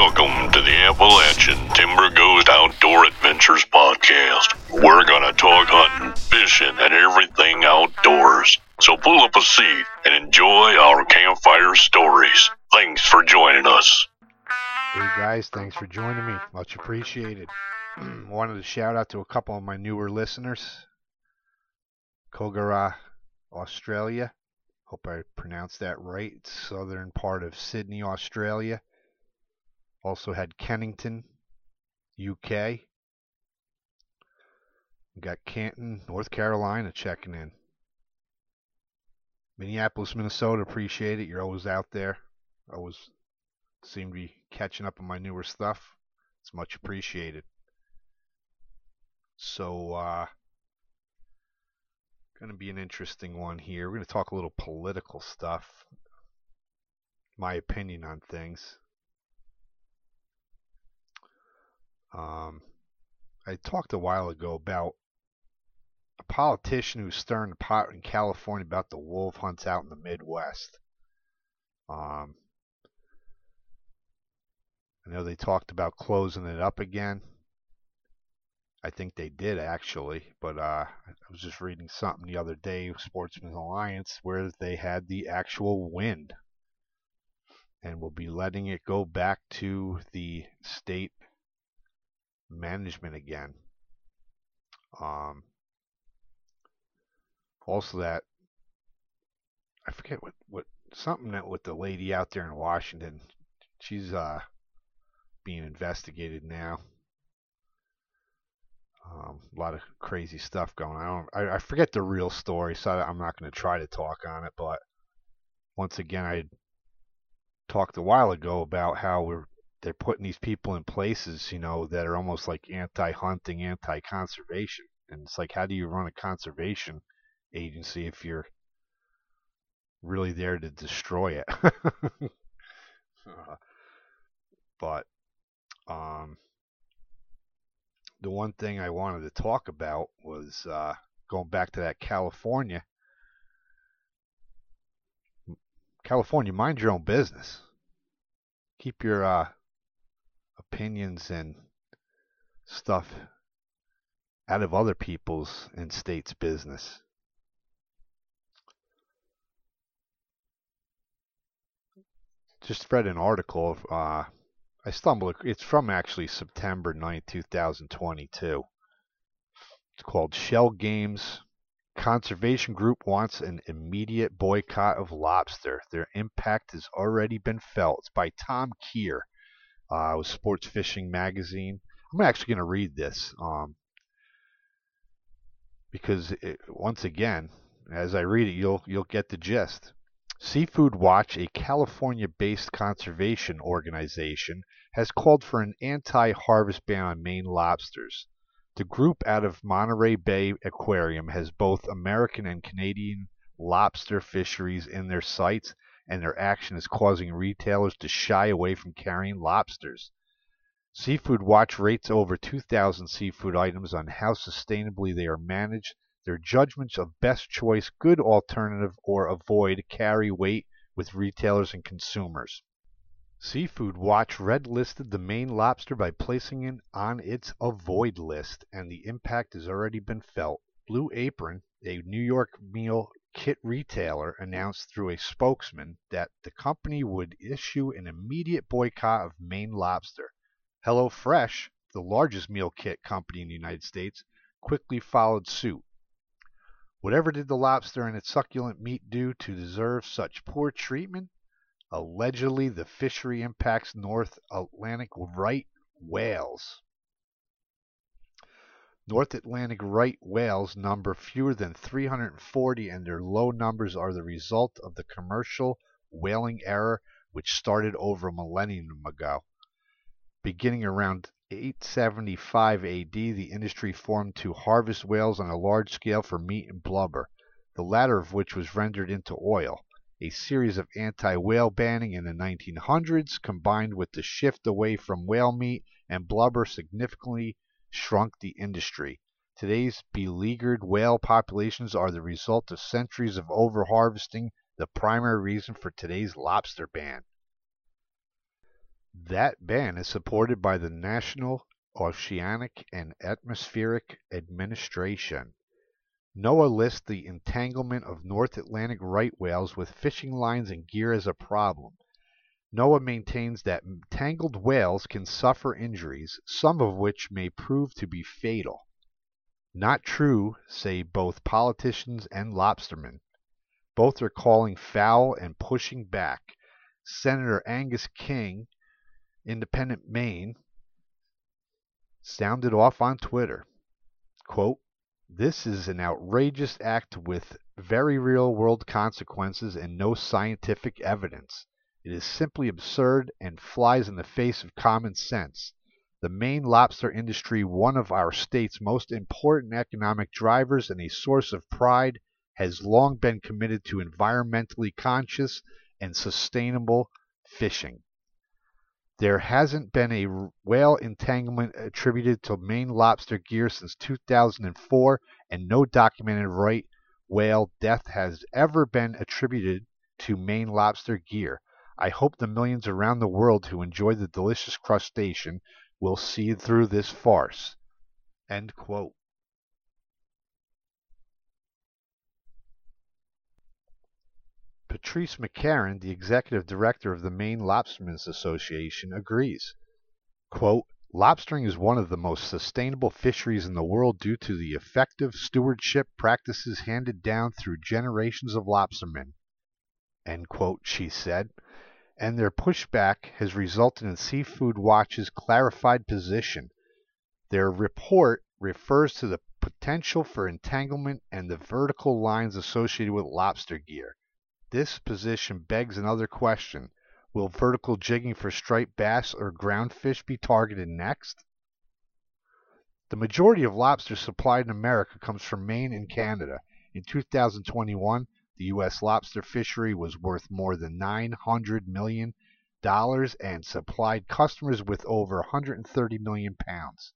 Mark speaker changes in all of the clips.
Speaker 1: Welcome to the Appalachian Timber Ghost Outdoor Adventures Podcast. We're gonna talk hunting, fishing, and everything outdoors. So pull up a seat and enjoy our campfire stories. Thanks for joining us.
Speaker 2: Hey guys, thanks for joining me. Much appreciated. Wanted to shout out to a couple of my newer listeners. Kogarah, Australia. Hope I pronounced that right. Southern part of Sydney, Australia. Also had Kennington, UK. We got Canton, North Carolina checking in. Minneapolis, Minnesota, appreciate it. You're always out there. Always seem to be catching up on my newer stuff. It's much appreciated. So, uh, going to be an interesting one here. We're going to talk a little political stuff. My opinion on things. Um, I talked a while ago about a politician who's stirring the pot in California about the wolf hunts out in the Midwest. Um, I know they talked about closing it up again. I think they did actually, but uh, I was just reading something the other day, Sportsmen's Alliance, where they had the actual wind, and will be letting it go back to the state management again. Um, also, that I forget what what something that with the lady out there in Washington. She's uh being investigated now. Um, a lot of crazy stuff going on. I, I, I forget the real story, so I'm not going to try to talk on it. But once again, I talked a while ago about how we're they're putting these people in places, you know, that are almost like anti-hunting, anti-conservation, and it's like, how do you run a conservation agency if you're really there to destroy it? uh, but um, the one thing I wanted to talk about was uh, going back to that California. California, mind your own business. Keep your uh, opinions and stuff out of other people's and states' business. Just read an article. Uh, I stumbled. It's from actually September 9, 2022. It's called Shell Games Conservation Group wants an immediate boycott of lobster. Their impact has already been felt. It's by Tom Keer. Uh, Sports Fishing Magazine. I'm actually going to read this um, because it, once again, as I read it, you'll you'll get the gist. Seafood Watch, a California based conservation organization, has called for an anti harvest ban on Maine lobsters. The group out of Monterey Bay Aquarium has both American and Canadian lobster fisheries in their sights, and their action is causing retailers to shy away from carrying lobsters. Seafood Watch rates over 2,000 seafood items on how sustainably they are managed their judgments of best choice, good alternative, or avoid carry weight with retailers and consumers. Seafood Watch red listed the Maine lobster by placing it on its avoid list, and the impact has already been felt. Blue Apron, a New York meal kit retailer, announced through a spokesman that the company would issue an immediate boycott of Maine lobster. HelloFresh, the largest meal kit company in the United States, quickly followed suit. Whatever did the lobster and its succulent meat do to deserve such poor treatment? Allegedly, the fishery impacts North Atlantic right whales. North Atlantic right whales number fewer than 340, and their low numbers are the result of the commercial whaling era which started over a millennium ago. Beginning around 875 AD, the industry formed to harvest whales on a large scale for meat and blubber, the latter of which was rendered into oil. A series of anti whale banning in the 1900s, combined with the shift away from whale meat and blubber, significantly shrunk the industry. Today's beleaguered whale populations are the result of centuries of overharvesting, the primary reason for today's lobster ban. That ban is supported by the National Oceanic and Atmospheric Administration. NOAA lists the entanglement of North Atlantic right whales with fishing lines and gear as a problem. NOAA maintains that tangled whales can suffer injuries, some of which may prove to be fatal. Not true, say both politicians and lobstermen. Both are calling foul and pushing back. Senator Angus King, Independent Maine, sounded off on Twitter. Quote, this is an outrageous act with very real world consequences and no scientific evidence. It is simply absurd and flies in the face of common sense. The Maine lobster industry, one of our state's most important economic drivers and a source of pride, has long been committed to environmentally conscious and sustainable fishing. There hasn't been a whale entanglement attributed to Maine lobster gear since 2004, and no documented right whale death has ever been attributed to Maine lobster gear. I hope the millions around the world who enjoy the delicious crustacean will see through this farce. Patrice McCarron, the executive director of the Maine Lobstermen's Association, agrees. Quote, Lobstering is one of the most sustainable fisheries in the world due to the effective stewardship practices handed down through generations of lobstermen. End quote, she said. And their pushback has resulted in Seafood Watch's clarified position. Their report refers to the potential for entanglement and the vertical lines associated with lobster gear. This position begs another question. Will vertical jigging for striped bass or groundfish be targeted next? The majority of lobster supplied in America comes from Maine and Canada. In 2021, the U.S. lobster fishery was worth more than $900 million and supplied customers with over 130 million pounds.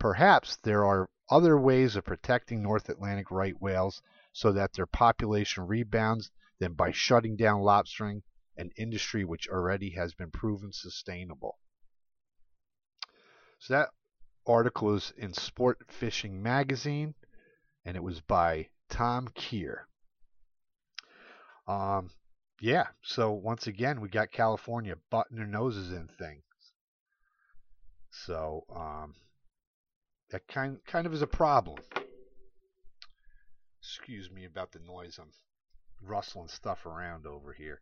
Speaker 2: Perhaps there are other ways of protecting North Atlantic right whales so that their population rebounds than by shutting down lobstering, an industry which already has been proven sustainable. So that article is in Sport Fishing Magazine, and it was by Tom Keer. Um, yeah, so once again, we got California butting their noses in things. So um, that kind kind of is a problem. Excuse me about the noise. I'm rustling stuff around over here.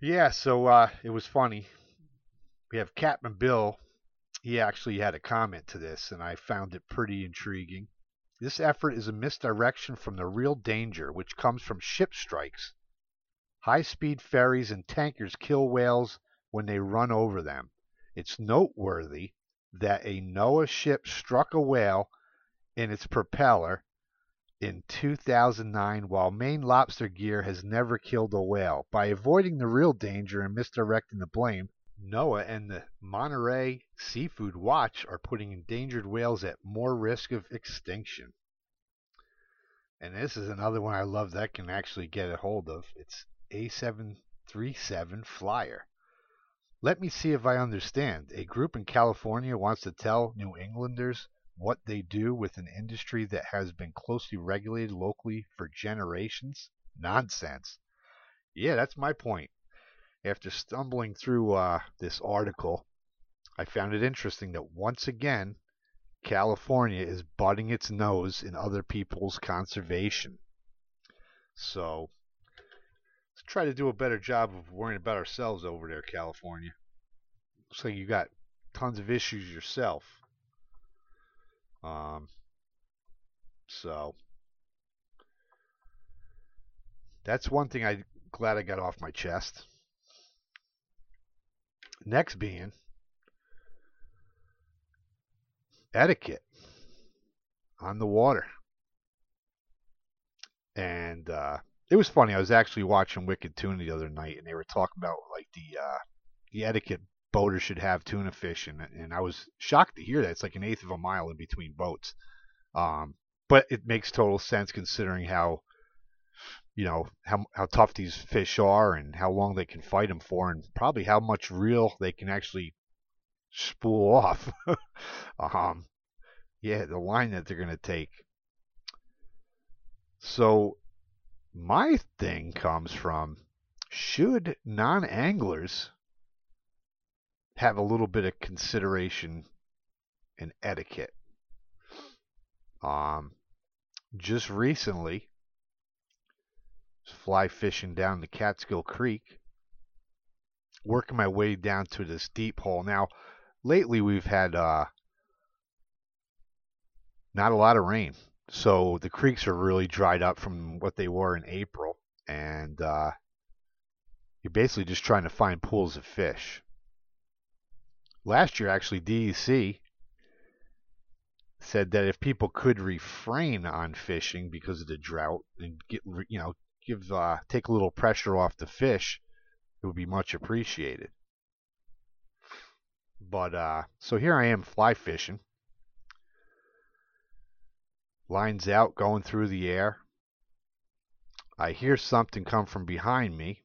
Speaker 2: Yeah, so uh, it was funny. We have Captain Bill. He actually had a comment to this, and I found it pretty intriguing. This effort is a misdirection from the real danger which comes from ship strikes. High speed ferries and tankers kill whales when they run over them. It's noteworthy that a NOAA ship struck a whale in its propeller in 2009 while Maine lobster gear has never killed a whale. By avoiding the real danger and misdirecting the blame, NOAA and the Monterey Seafood Watch are putting endangered whales at more risk of extinction. And this is another one I love that I can actually get a hold of. It's A737 Flyer. Let me see if I understand. A group in California wants to tell New Englanders what they do with an industry that has been closely regulated locally for generations? Nonsense. Yeah, that's my point. After stumbling through uh, this article, I found it interesting that once again, California is butting its nose in other people's conservation. So, let's try to do a better job of worrying about ourselves over there, California. Looks like you got tons of issues yourself. Um, so that's one thing I'm glad I got off my chest. Next being etiquette on the water. And uh, it was funny. I was actually watching Wicked Tuna the other night, and they were talking about like the uh, the etiquette boaters should have tuna fish, and and I was shocked to hear that it's like an eighth of a mile in between boats. Um, but it makes total sense considering how you know how how tough these fish are and how long they can fight them for, and probably how much reel they can actually spool off. um, yeah, the line that they're gonna take. So my thing comes from should non-anglers have a little bit of consideration and etiquette? Um, just recently, fly fishing down the Catskill Creek, working my way down to this deep hole. Now, lately we've had uh, not a lot of rain, so the creeks are really dried up from what they were in April, and uh, you're basically just trying to find pools of fish. Last year, actually, DEC said that if people could refrain on fishing because of the drought and get you know give uh, take a little pressure off the fish, it would be much appreciated. But uh, so here I am fly fishing. Lines out, going through the air. I hear something come from behind me.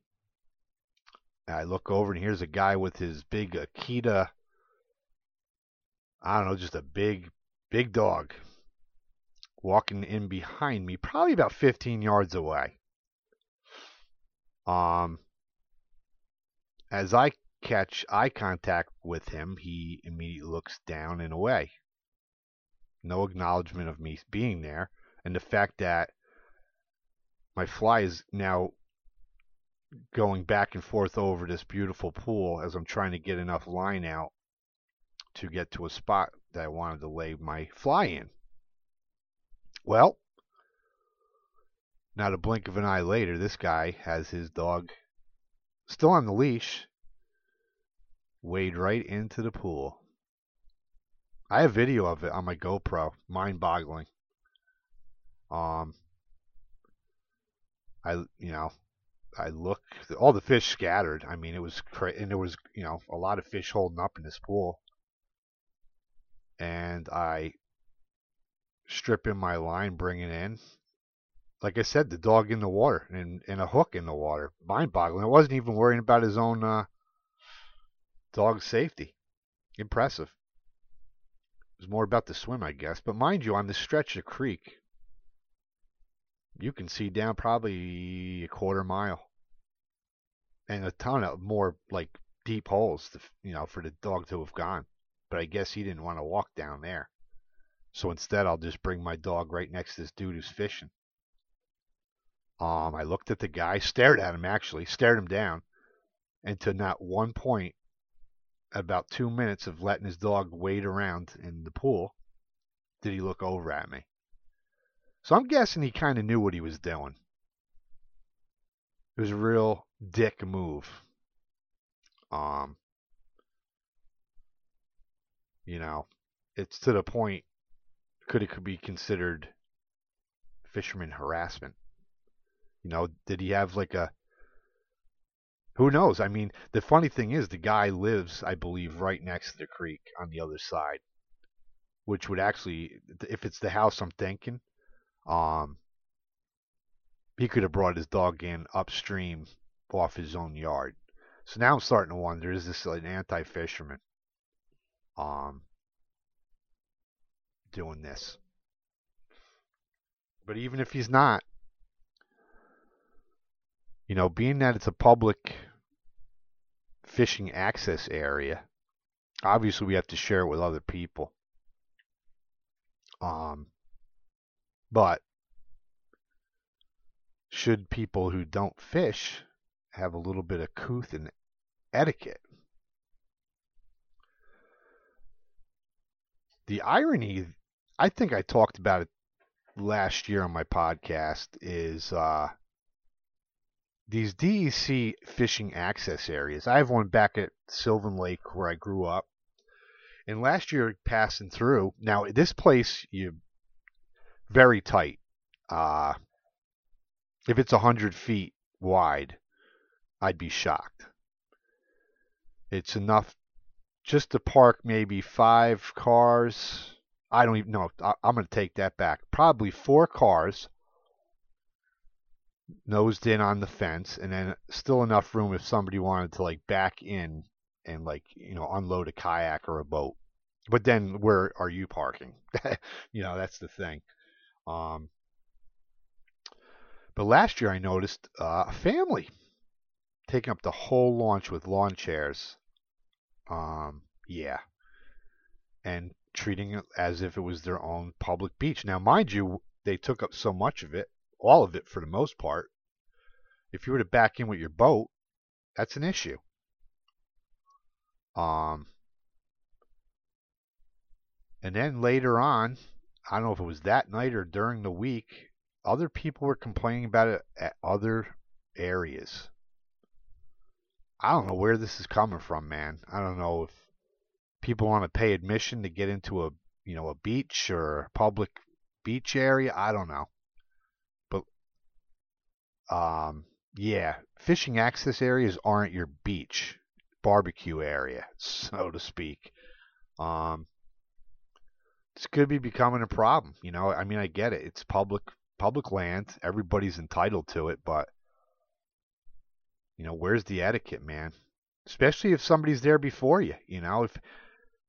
Speaker 2: I look over and here's a guy with his big Akita. I don't know, just a big, big dog walking in behind me, probably about 15 yards away. Um, as I catch eye contact with him, he immediately looks down and away. No acknowledgement of me being there, and the fact that my fly is now going back and forth over this beautiful pool as I'm trying to get enough line out to get to a spot that I wanted to lay my fly in. Well, not a blink of an eye later, this guy has his dog still on the leash, wade right into the pool. I have video of it on my GoPro. Mind boggling. Um, I, you know, I look, all the fish scattered. I mean, it was, cra- and there was, you know, a lot of fish holding up in this pool. And I strip in my line, bring it in, like I said, the dog in the water and, and a hook in the water. Mind boggling. I wasn't even worrying about his own uh, dog safety. Impressive. It was more about the swim, I guess. But mind you, on this stretch of creek, you can see down probably a quarter mile and a ton of more like deep holes, to, you know, for the dog to have gone. But I guess he didn't want to walk down there. So instead, I'll just bring my dog right next to this dude who's fishing. Um, I looked at the guy, stared at him actually, stared him down, and to not one point, about two minutes of letting his dog wade around in the pool, did he look over at me. So I'm guessing he kind of knew what he was doing. It was a real dick move. Um, you know, it's to the point could it could be considered fisherman harassment. You know, did he have like a who knows? I mean, the funny thing is, the guy lives, I believe, right next to the creek on the other side, which would actually, if it's the house I'm thinking, um, he could have brought his dog in upstream off his own yard. So now I'm starting to wonder: is this an anti-fisherman, um, doing this? But even if he's not, you know, being that it's a public fishing access area, obviously we have to share it with other people. Um, but should people who don't fish have a little bit of couth and etiquette? The irony, I think I talked about it last year on my podcast, is uh, these DEC fishing access areas. I have one back at Sylvan Lake where I grew up. And last year passing through, now this place you very tight. Uh, if it's a hundred feet wide, I'd be shocked. It's enough just to park maybe five cars. I don't even know. I'm going to take that back. Probably four cars nosed in on the fence, and then still enough room if somebody wanted to like back in and like you know unload a kayak or a boat. But then where are you parking? you know that's the thing. Um, but last year I noticed uh, a family taking up the whole launch with lawn chairs. Um, yeah, and treating it as if it was their own public beach. Now, mind you, they took up so much of it, all of it for the most part. If you were to back in with your boat, that's an issue. Um, and then later on, I don't know if it was that night or during the week, other people were complaining about it at other areas. I don't know where this is coming from, man. I don't know if people want to pay admission to get into a you know a beach or a public beach area. I don't know, um, yeah, fishing access areas aren't your beach barbecue area, so to speak. Um, this could be becoming a problem. You know, I mean, I get it. It's public public land. Everybody's entitled to it, but you know, where's the etiquette, man? Especially if somebody's there before you. You know, if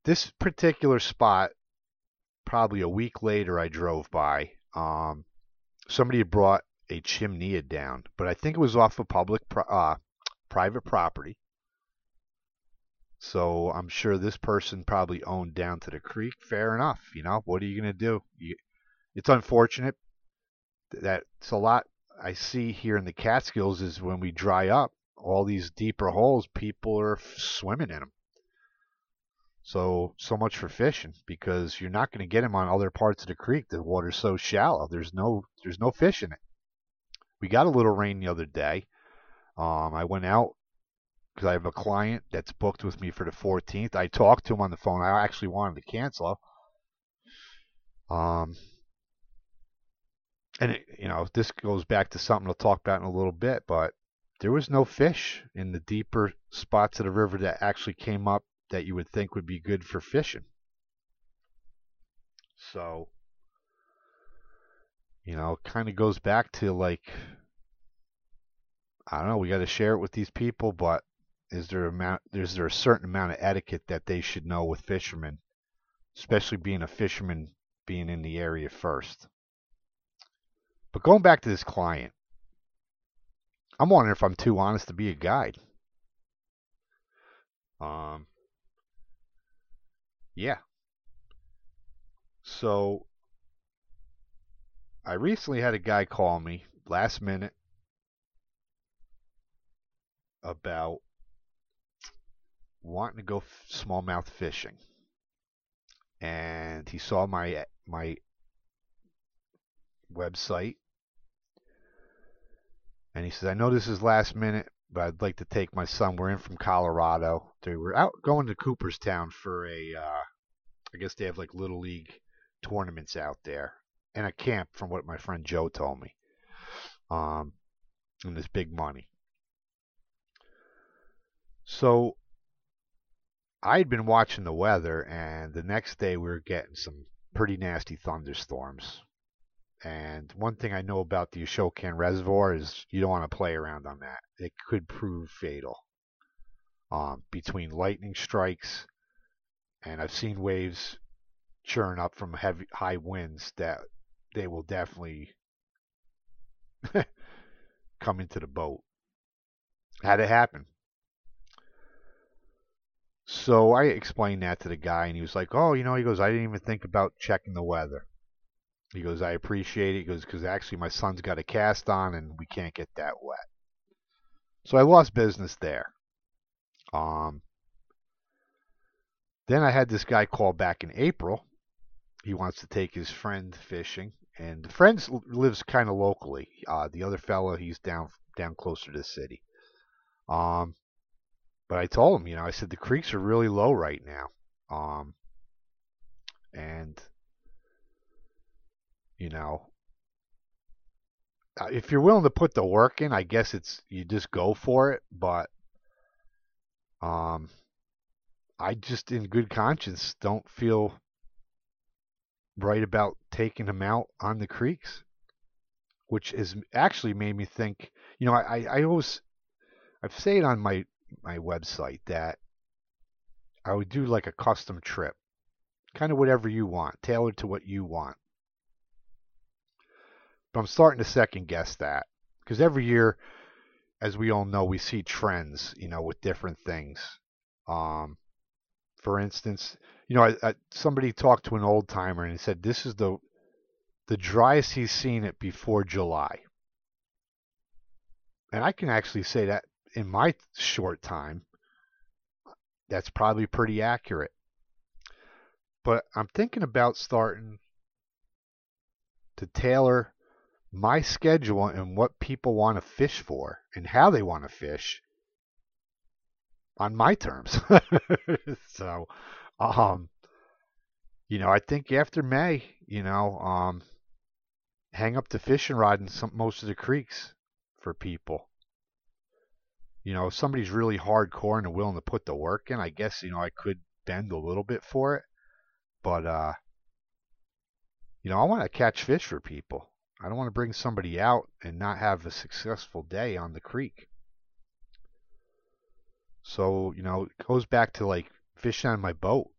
Speaker 2: this particular spot, probably a week later, I drove by. Um, somebody had brought a chimney down, but I think it was off of public, uh, private property. So I'm sure this person probably owned down to the creek. Fair enough. You know, what are you going to do? You, it's unfortunate. That's a lot I see here in the Catskills is when we dry up, all these deeper holes, people are swimming in them. So, so much for fishing because you're not going to get them on other parts of the creek. The water's so shallow. There's no, there's no fish in it. We got a little rain the other day. Um, I went out because I have a client that's booked with me for the 14th. I talked to him on the phone. I actually wanted to cancel. Um, and it, you know, this goes back to something I'll talk about in a little bit, but there was no fish in the deeper spots of the river that actually came up that you would think would be good for fishing. So, you know, it kind of goes back to like, I don't know, we got to share it with these people, but is there amount is there a certain amount of etiquette that they should know with fishermen, especially being a fisherman being in the area first. But going back to this client, I'm wondering if I'm too honest to be a guide. Um, yeah. So I recently had a guy call me last minute about wanting to go smallmouth fishing, and he saw my my website, and he says, "I know this is last minute, but I'd like to take my son. We're in from Colorado. They were out going to Cooperstown for a, uh, I guess they have like little league tournaments out there, and a camp, from what my friend Joe told me. Um, and this big money. So I'd been watching the weather, and the next day we were getting some pretty nasty thunderstorms. And one thing I know about the Ashokan Reservoir is you don't want to play around on that. It could prove fatal. Um, between lightning strikes, and I've seen waves churn up from heavy high winds that they will definitely come into the boat. Had it happen. So I explained that to the guy, and he was like, "Oh, you know," he goes, "I didn't even think about checking the weather." He goes, "I appreciate it." He goes, "Because actually, my son's got a cast on, and we can't get that wet." So I lost business there. Um, then I had this guy call back in April. He wants to take his friend fishing, and the friend lives kind of locally. Uh, the other fellow, he's down down closer to the city. Um, but I told him, you know, I said the creeks are really low right now. Um, and you know, uh, if you're willing to put the work in, I guess it's you just go for it. But um, I just, in good conscience, don't feel right about taking them out on the creeks which has actually made me think. You know, I, I always I've said on my my website that I would do like a custom trip, kind of whatever you want, tailored to what you want. But I'm starting to second guess that because every year, as we all know, we see trends, you know, with different things. Um, for instance, you know, I, I, somebody talked to an old timer and he said this is the the driest he's seen it before July. And I can actually say that in my short time, that's probably pretty accurate. But I'm thinking about starting to tailor my schedule and what people want to fish for and how they want to fish on my terms. so, um, you know, I think after May, you know, um, hang up the fishing rod in some most of the creeks for people. You know, if somebody's really hardcore and willing to put the work in, I guess, you know, I could bend a little bit for it. But uh you know, I want to catch fish for people. I don't want to bring somebody out and not have a successful day on the creek. So, you know, it goes back to like fishing on my boat.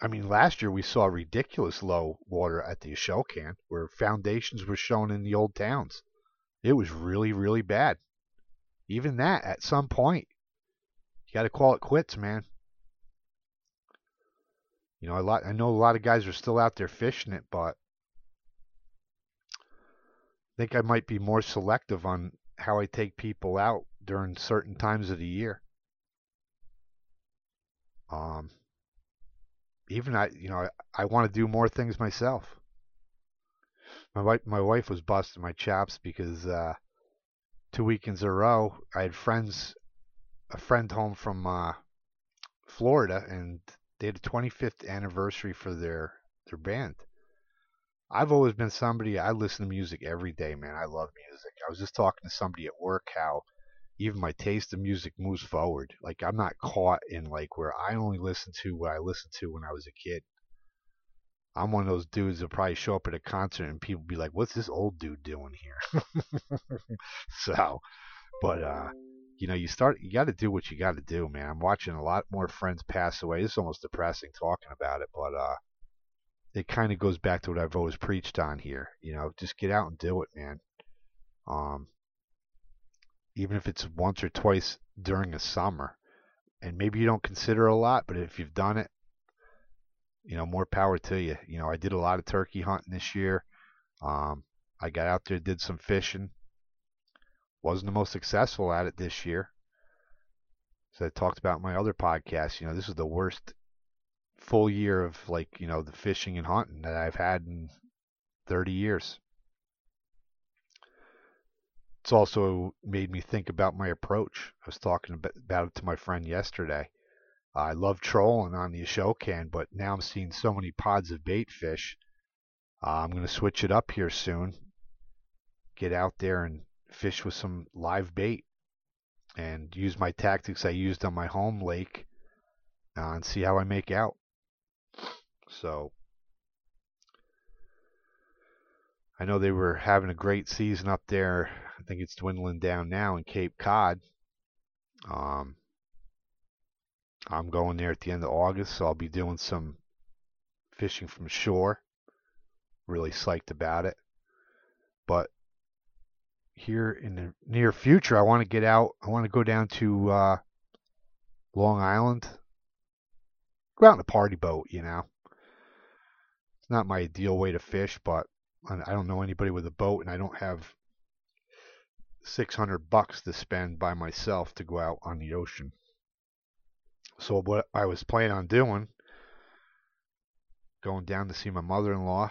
Speaker 2: I mean, last year we saw ridiculous low water at the Shell Ashokan where foundations were shown in the old towns. It was really, really bad. Even that, at some point, you got to call it quits, man. You know, a lot. I know a lot of guys are still out there fishing it, but I think I might be more selective on how I take people out during certain times of the year. Um, even I, you know, I, I want to do more things myself. My wife, my wife was busting my chops because uh, two weekends in a row, I had friends, a friend home from uh, Florida, and they had a 25th anniversary for their their band. I've always been somebody I listen to music every day, man. I love music. I was just talking to somebody at work how even my taste of music moves forward. Like I'm not caught in like where I only listen to what I listened to when I was a kid. I'm one of those dudes that probably show up at a concert and people be like, "What's this old dude doing here?" so, but uh, you know, you start, you got to do what you got to do, man. I'm watching a lot more friends pass away. It's almost depressing talking about it, but uh, it kind of goes back to what I've always preached on here. You know, just get out and do it, man. Um, even if it's once or twice during a summer. And maybe you don't consider a lot, but if you've done it, you know, more power to you. You know, I did a lot of turkey hunting this year. Um, I got out there, did some fishing. Wasn't the most successful at it this year. So I talked about my other podcast. You know, this is the worst full year of like, you know, the fishing and hunting that I've had in 30 years it's also made me think about my approach. I was talking about it to my friend yesterday. I love trolling on the Ashokan, but now I'm seeing so many pods of bait fish. Uh, I'm going to switch it up here soon. Get out there and fish with some live bait and use my tactics I used on my home lake uh, and see how I make out. So I know they were having a great season up there. I think it's dwindling down now in Cape Cod. Um, I'm going there at the end of August, so I'll be doing some fishing from shore. Really psyched about it. But here in the near future, I want to get out. I want to go down to uh, Long Island. Go out in a party boat, you know. It's not my ideal way to fish, but I don't know anybody with a boat, and I don't have 600 bucks to spend by myself to go out on the ocean. So what I was planning on doing, going down to see my mother-in-law,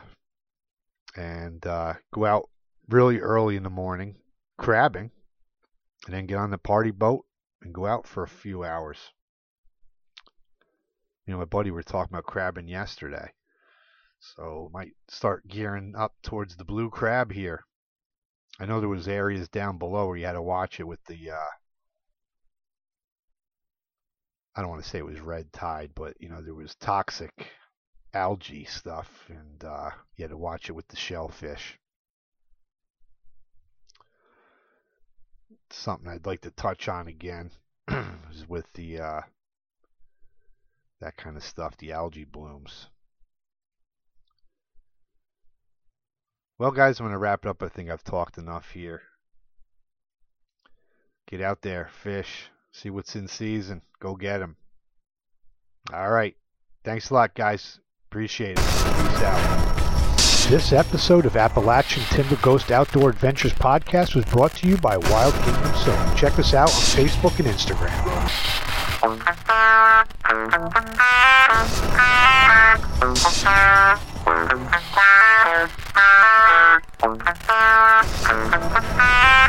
Speaker 2: and uh, go out really early in the morning crabbing, and then get on the party boat and go out for a few hours. You know, my buddy we were talking about crabbing yesterday. So might start gearing up towards the blue crab here. I know there was areas down below where you had to watch it with the uh, I don't want to say it was red tide, but you know there was toxic algae stuff, and uh, you had to watch it with the shellfish. something I'd like to touch on again is with the uh, that kind of stuff, the algae blooms. Well, guys, I'm going to wrap it up. I think I've talked enough here. Get out there, fish, see what's in season, go get them. All right. Thanks a lot, guys. Appreciate it. Peace out. This episode of Appalachian Timber Ghost Outdoor Adventures podcast was brought to you by Wild Kingdom Soap. Check us out on Facebook and Instagram.